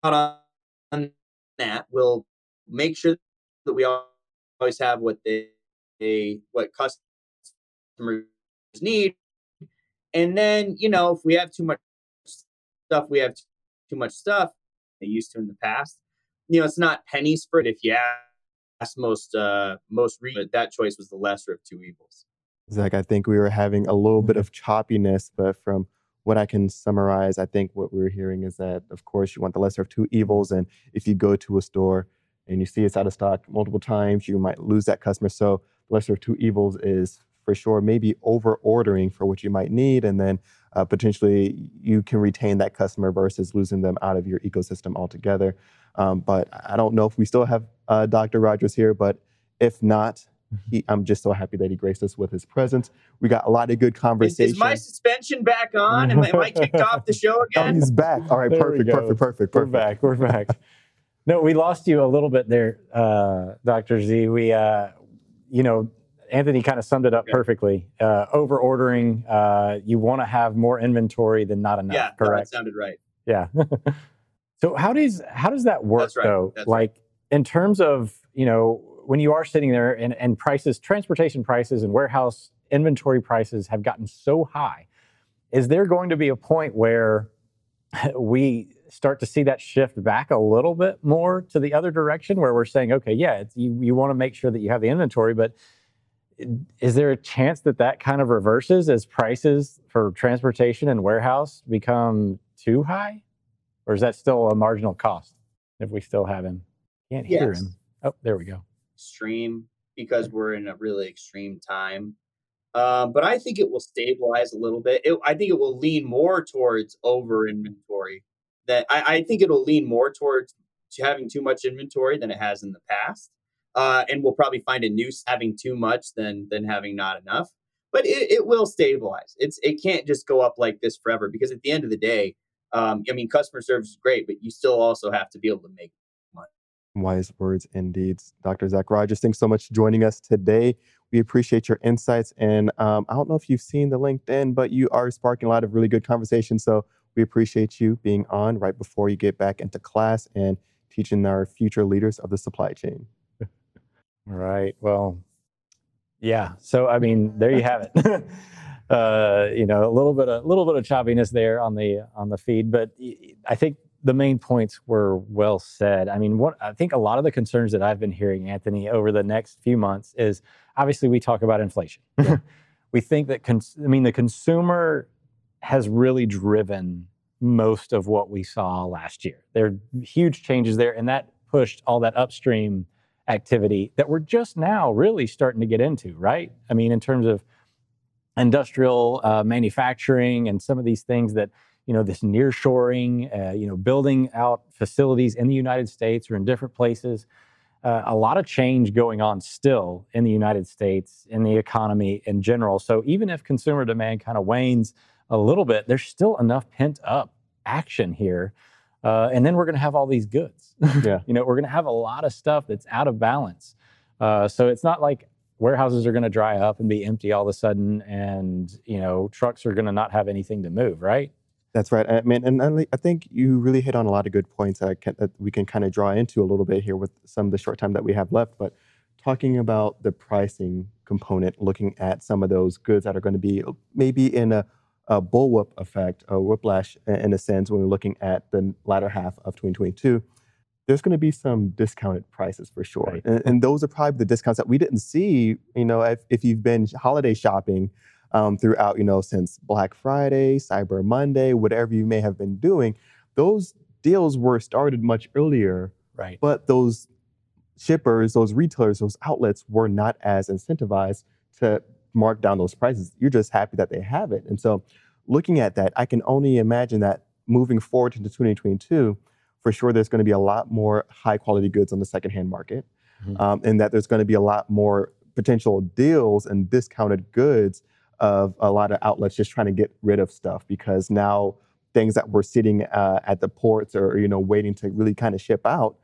on that, we'll make sure that we always have what they, they what customers need. And then, you know, if we have too much stuff, we have too much stuff they used to in the past. You know, it's not pennies for it. If you ask most uh most re- that choice was the lesser of two evils. Zach, I think we were having a little bit of choppiness, but from what I can summarize, I think what we're hearing is that, of course, you want the lesser of two evils. And if you go to a store and you see it's out of stock multiple times, you might lose that customer. So, the lesser of two evils is for sure maybe over ordering for what you might need. And then uh, potentially you can retain that customer versus losing them out of your ecosystem altogether. Um, but I don't know if we still have uh, Dr. Rogers here, but if not, he, I'm just so happy that he graced us with his presence. We got a lot of good conversation. Is, is my suspension back on? Am, am I kicked off the show again? Oh, he's back. All right, perfect, perfect, perfect, perfect. We're back. We're back. no, we lost you a little bit there, uh, Dr. Z. We, uh, you know, Anthony kind of summed it up perfectly. Uh, over ordering, uh, you want to have more inventory than not enough. Yeah, correct. that sounded right. Yeah. so how does how does that work right. though? That's like right. in terms of you know when you are sitting there and, and prices, transportation prices and warehouse inventory prices have gotten so high, is there going to be a point where we start to see that shift back a little bit more to the other direction where we're saying, okay, yeah, you, you want to make sure that you have the inventory, but is there a chance that that kind of reverses as prices for transportation and warehouse become too high? Or is that still a marginal cost if we still have him? Can't hear Yes. him. Oh, there we go. Extreme because we're in a really extreme time. Um, but I think it will stabilize a little bit. It, I think it will lean more towards over inventory. That I, I think it'll lean more towards to having too much inventory than it has in the past. Uh, and we'll probably find a noose having too much than than having not enough. But it, it will stabilize. It's it can't just go up like this forever because at the end of the day, um, I mean, customer service is great, but you still also have to be able to make Wise words indeed. Dr. Zac Rogers, thanks so much for joining us today. We appreciate your insights. And um, I don't know if you've seen the LinkedIn, but you are sparking a lot of really good conversation. So we appreciate you being on right before you get back into class and teaching our future leaders of the supply chain. Right. Well, yeah. So I mean, there you have it. uh, you know, a little bit, a little bit of choppiness there on the on the feed, but I think the main points were well said. I mean, what I think a lot of the concerns that I've been hearing, Anthony, over the next few months is obviously we talk about inflation. Yeah. we think that, cons- I mean, the consumer has really driven most of what we saw last year. There are huge changes there, and that pushed all that upstream activity that we're just now really starting to get into, right? I mean, in terms of industrial uh, manufacturing and some of these things that you know this nearshoring, uh, you know, building out facilities in the United States or in different places. Uh, a lot of change going on still in the United States in the economy in general. So even if consumer demand kind of wanes a little bit, there's still enough pent up action here. Uh, and then we're going to have all these goods. Yeah. you know, we're going to have a lot of stuff that's out of balance. Uh, so it's not like warehouses are going to dry up and be empty all of a sudden, and you know, trucks are going to not have anything to move, right? That's right. I mean, and I think you really hit on a lot of good points that, can, that we can kind of draw into a little bit here with some of the short time that we have left. But talking about the pricing component, looking at some of those goods that are going to be maybe in a, a bullwhip effect, a whiplash in a sense, when we're looking at the latter half of 2022, there's going to be some discounted prices for sure. Right. And, and those are probably the discounts that we didn't see, you know, if, if you've been holiday shopping um, throughout, you know, since Black Friday, Cyber Monday, whatever you may have been doing, those deals were started much earlier, Right. but those shippers, those retailers, those outlets were not as incentivized to mark down those prices. You're just happy that they have it. And so looking at that, I can only imagine that moving forward into 2022, for sure there's going to be a lot more high quality goods on the secondhand market, Mhm. um, and that there's going to be a lot more potential deals and discounted goods of a lot of outlets just trying to get rid of stuff because now things that were sitting uh, at the ports or you know waiting to really kind of ship out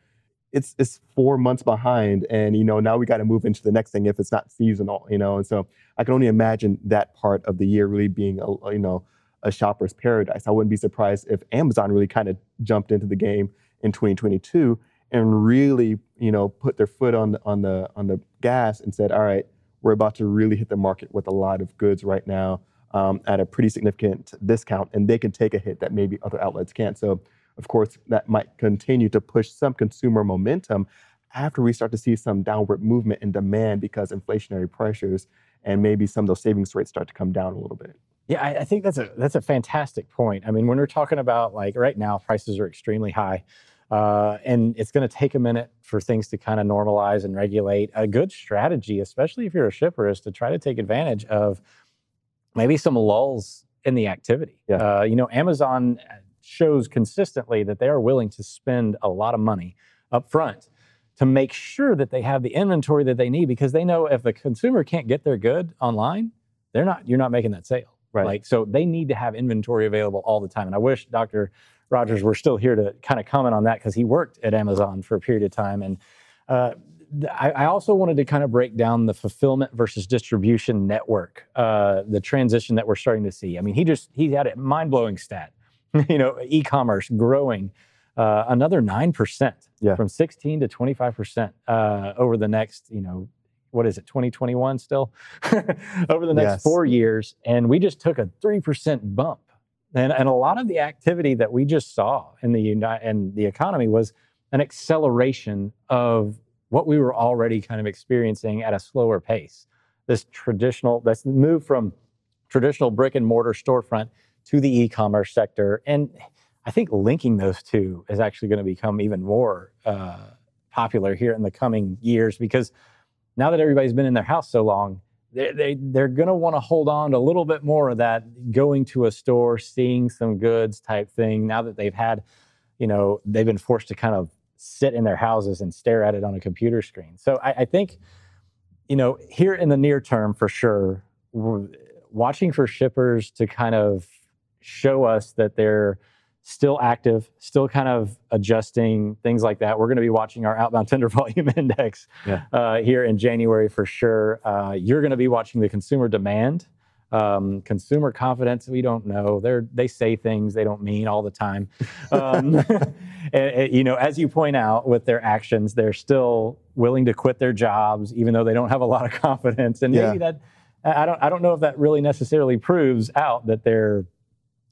it's it's four months behind and you know now we got to move into the next thing if it's not seasonal you know and so i can only imagine that part of the year really being a you know a shopper's paradise. I wouldn't be surprised if amazon really kind of jumped into the game in 2022 and really, you know, put their foot on the, on the on the gas and said, all right, we're about to really hit the market with a lot of goods right now um, at a pretty significant discount, and they can take a hit that maybe other outlets can't. So, of course, that might continue to push some consumer momentum after we start to see some downward movement in demand because inflationary pressures and maybe some of those savings rates start to come down a little bit. Yeah, I, I, think that's a that's a fantastic point. I mean, when we're talking about like right now, prices are extremely high, uh, and it's going to take a minute for things to kind of normalize and regulate. A good strategy, especially if you're a shipper, is to try to take advantage of maybe some lulls in the activity. Yeah. Uh, you know, Amazon shows consistently that they are willing to spend a lot of money up front to make sure that they have the inventory that they need because they know if the consumer can't get their good online, they're not you're not making that sale. Right. Like so they need to have inventory available all the time. And I wish Dr. Rogers were still here to kind of comment on that because he worked at Amazon for a period of time. And uh, I, I, also wanted to kind of break down the fulfillment versus distribution network, uh, the transition that we're starting to see. I mean, he just he had a mind blowing stat. you know, e-commerce growing uh, another nine percent yeah. from 16 to 25 percent uh, over the next, you know, what is it, 2021 still over the next yes. four years, and we just took a three percent bump. And, and a lot of the activity that we just saw in the in the economy was an acceleration of what we were already kind of experiencing at a slower pace. This traditional, this move from traditional brick and mortar storefront to the e-commerce sector, and I think linking those two is actually going to become even more uh, popular here in the coming years because now that everybody's been in their house so long, they, they they're going to want to hold on to a little bit more of that going to a store, seeing some goods type thing. Now that they've had, you know, they've been forced to kind of sit in their houses and stare at it on a computer screen. So I, I think, you know, here in the near term, for sure, watching for shippers to kind of show us that they're still active, still kind of adjusting things like that. We're going to be watching our outbound tender volume index yeah. uh, here in January for sure. Uh, you're going to be watching the consumer demand um, consumer confidence, we don't know. They they say things they don't mean all the time. Um, and, and, you know, as you point out, with their actions, they're still willing to quit their jobs, even though they don't have a lot of confidence. And maybe yeah. that I don't I don't know if that really necessarily proves out that they're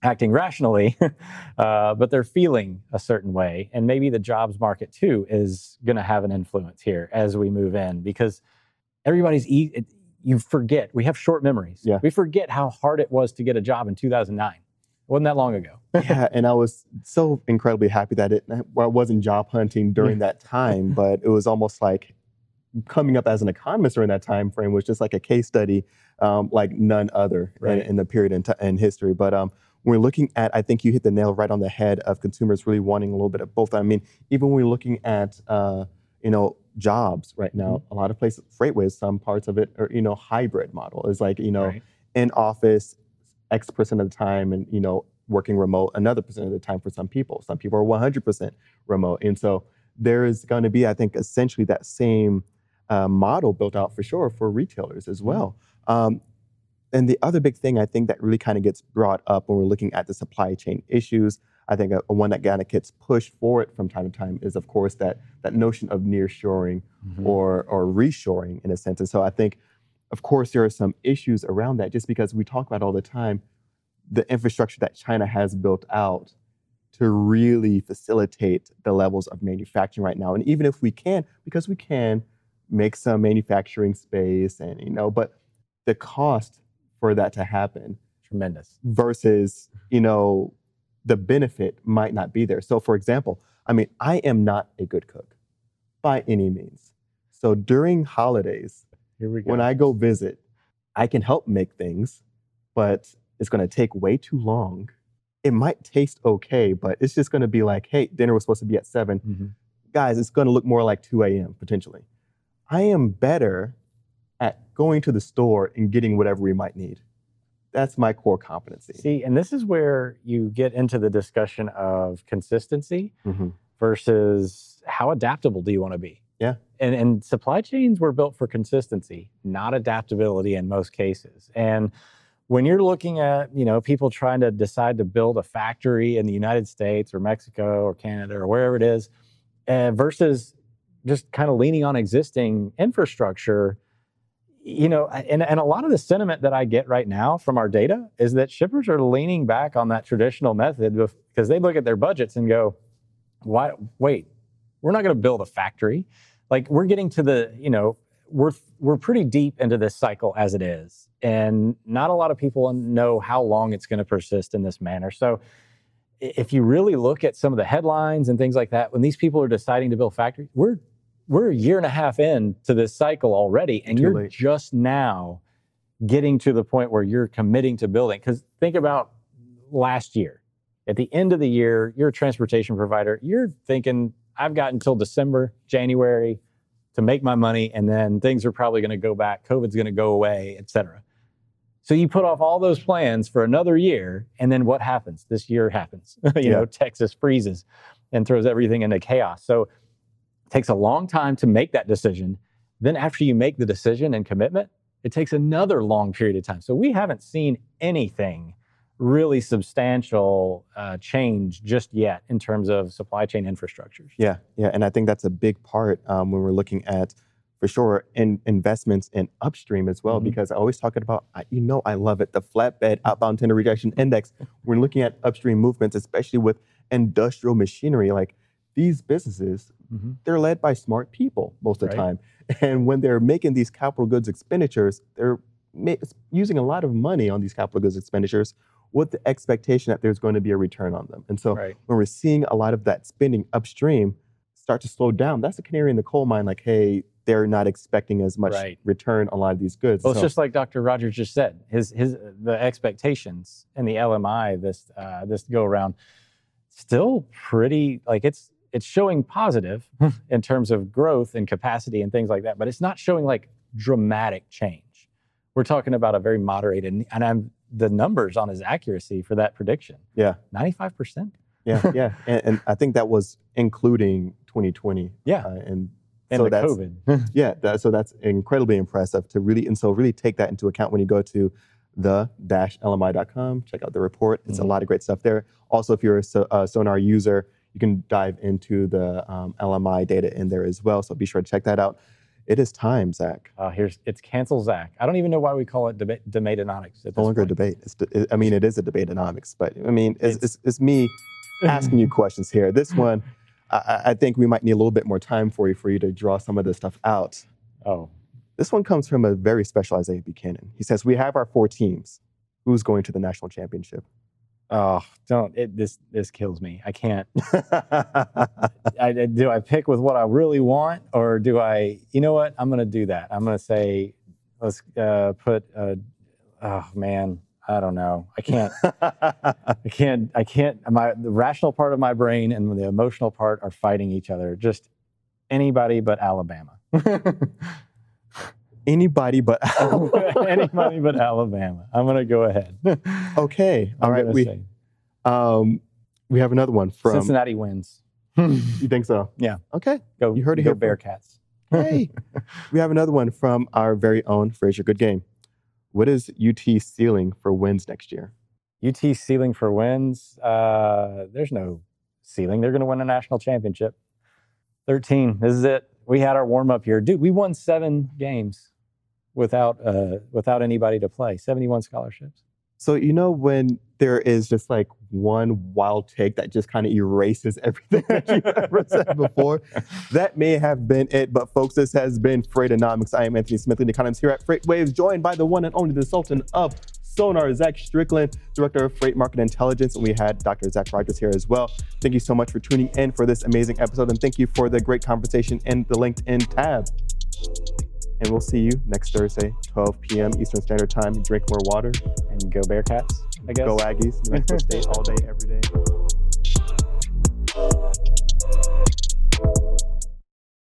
acting rationally, uh, but they're feeling a certain way. And maybe the jobs market too is going to have an influence here as we move in because everybody's e- you forget. We have short memories. Yeah. We forget how hard it was to get a job in 2009. It wasn't that long ago. yeah, and I was so incredibly happy that it well, I wasn't job hunting during that time, but it was almost like coming up as an economist during that time frame was just like a case study, um, like none other right. in, in, the period in, t- in history. But um, when we're looking at, I think you hit the nail right on the head of consumers really wanting a little bit of both. I mean, even when we're looking at, uh, you know, jobs right now. Mm-hmm. A lot of places, FreightWaves, some parts of it are, you know, hybrid model. It's like, you know, right. in office X percent of the time and, you know, working remote another percent of the time for some people. Some people are 100% remote. And so there is going to be, I think, essentially that same uh, model built out for sure for retailers as mm-hmm. well. Um, and the other big thing I think that really kind of gets brought up when we're looking at the supply chain issues I think a, a one that kind of gets pushed forward from time to time is, of course, that that notion of nearshoring mm-hmm. or or reshoring in a sense. And so I think, of course, there are some issues around that, just because we talk about all the time the infrastructure that China has built out to really facilitate the levels of manufacturing right now. And even if we can, because we can make some manufacturing space, and you know, but the cost for that to happen tremendous versus you know the benefit might not be there. So, for example, I mean, I am not a good cook by any means. So during holidays, when I go visit, I can help make things, but it's going to take way too long. It might taste okay, but it's just going to be like, hey, dinner was supposed to be at 7 mm-hmm. Guys, it's going to look more like 2 a.m. potentially. I am better going to the store and getting whatever we might need that's my core competency. See, and this is where you get into the discussion of consistency mm-hmm. versus how adaptable do you want to be? Yeah. And and supply chains were built for consistency, not adaptability in most cases. And when you're looking at, you know, people trying to decide to build a factory in the United States or Mexico or Canada or wherever it is, uh, versus just kind of leaning on existing infrastructure you know, and, and a lot of the sentiment that I get right now from our data is that shippers are leaning back on that traditional method because they look at their budgets and go, why, wait, we're not going to build a factory. Like we're getting to the, you know, we're, we're pretty deep into this cycle as it is. And not a lot of people know how long it's going to persist in this manner. So if you really look at some of the headlines and things like that, when these people are deciding to build factories, we're we're a year and a half in to this cycle already, and Too you're late. just now getting to the point where you're committing to building. Because think about last year. At the end of the year, you're a transportation provider. You're thinking, I've got until December, January to make my money, and then things are probably going to go back. COVID's going to go away, et cetera. So you put off all those plans for another year, and then what happens? This year happens. you yeah. know, Texas freezes and throws everything into chaos. So it takes a long time to make that decision. Then, after you make the decision and commitment, it takes another long period of time. So, we haven't seen anything really substantial uh, change just yet in terms of supply chain infrastructures. Yeah, yeah. And I think that's a big part um, when we're looking at, for sure, in investments in upstream as well, mm-hmm. because I always talk about, you know, I love it, the flatbed outbound tender rejection index. we're looking at upstream movements, especially with industrial machinery. Like, these businesses, mm-hmm. they're led by smart people most of the right. time. And when they're making these capital goods expenditures, they're ma- using a lot of money on these capital goods expenditures with the expectation that there's going to be a return on them. And so right. when we're seeing a lot of that spending upstream start to slow down, that's a canary in the coal mine like, hey, they're not expecting as much right. return on a lot of these goods. Well, so, it's just like Dr. Rogers just said. His his the expectations and the LMI this uh, this go around still pretty like it's it's showing positive in terms of growth and capacity and things like that, but it's not showing like dramatic change. We're talking about a very moderated, and I'm the numbers on his accuracy for that prediction. Yeah, ninety five percent. Yeah, yeah, and, and, I think that was including 2020. Yeah, uh, and and so that's, COVID. yeah, that, so that's incredibly impressive to really, and so really take that into account when you go to the dash lmi.com Check out the report. It's mm-hmm. a lot of great stuff there. Also, if you're a, a Sonar user, you can dive into the um, LMI data in there as well. So be sure to check that out. It is time, Zach. Uh, here's it's cancel Zach. I don't even know why we call it debate debateonomics. It's no longer point. a debate. It's de- I mean, it is a debate debateonomics, but I mean, it's, it's, it's me asking you questions here. This one, I, I, think we might need a little bit more time for you for you to draw some of this stuff out. Oh, this one comes from a very specialized A. Buchanan. He says, "We have our four teams. Who's going to the national championship?" Oh, don't it this this kills me. I can't. I, do I pick with what I really want, or do I? You know what? I'm going to do that. I'm going to say, let's uh, put. Uh, oh man, I don't know. I can't. I can't. I can't. My the rational part of my brain and the emotional part are fighting each other. Just anybody but Alabama. anybody but anybody but Alabama. I'm going to go ahead. okay. All right. We um, we have another one from Cincinnati wins. you think so? Yeah. Okay. Go. You heard it go here. Bearcats. hey, we have another one from our very own Fraser Good Game. What is UT ceiling for wins next year? UT ceiling for wins? Uh, there's no ceiling. They're going to win a national championship. 13. This is it. We had our warm up here. Dude, we won seven games without uh, without anybody to play. 71 scholarships. So you know when there is just like one wild take that just kind of erases everything that you've ever said before, that may have been it. But folks, this has been Freightonomics. I am Anthony Smith, the economist here at FreightWaves, joined by the one and only the Sultan of Sonar, Zach Strickland, Director of Freight Market Intelligence. And we had Dr. Zac Rogers here as well. Thank you so much for tuning in for this amazing episode. And thank you for the great conversation in the LinkedIn tab. And we'll see you next Thursday, 12 p.m. Eastern Standard Time. Drink more water. And go Bearcats, I guess. Go Aggies, New Mexico State all day, every day.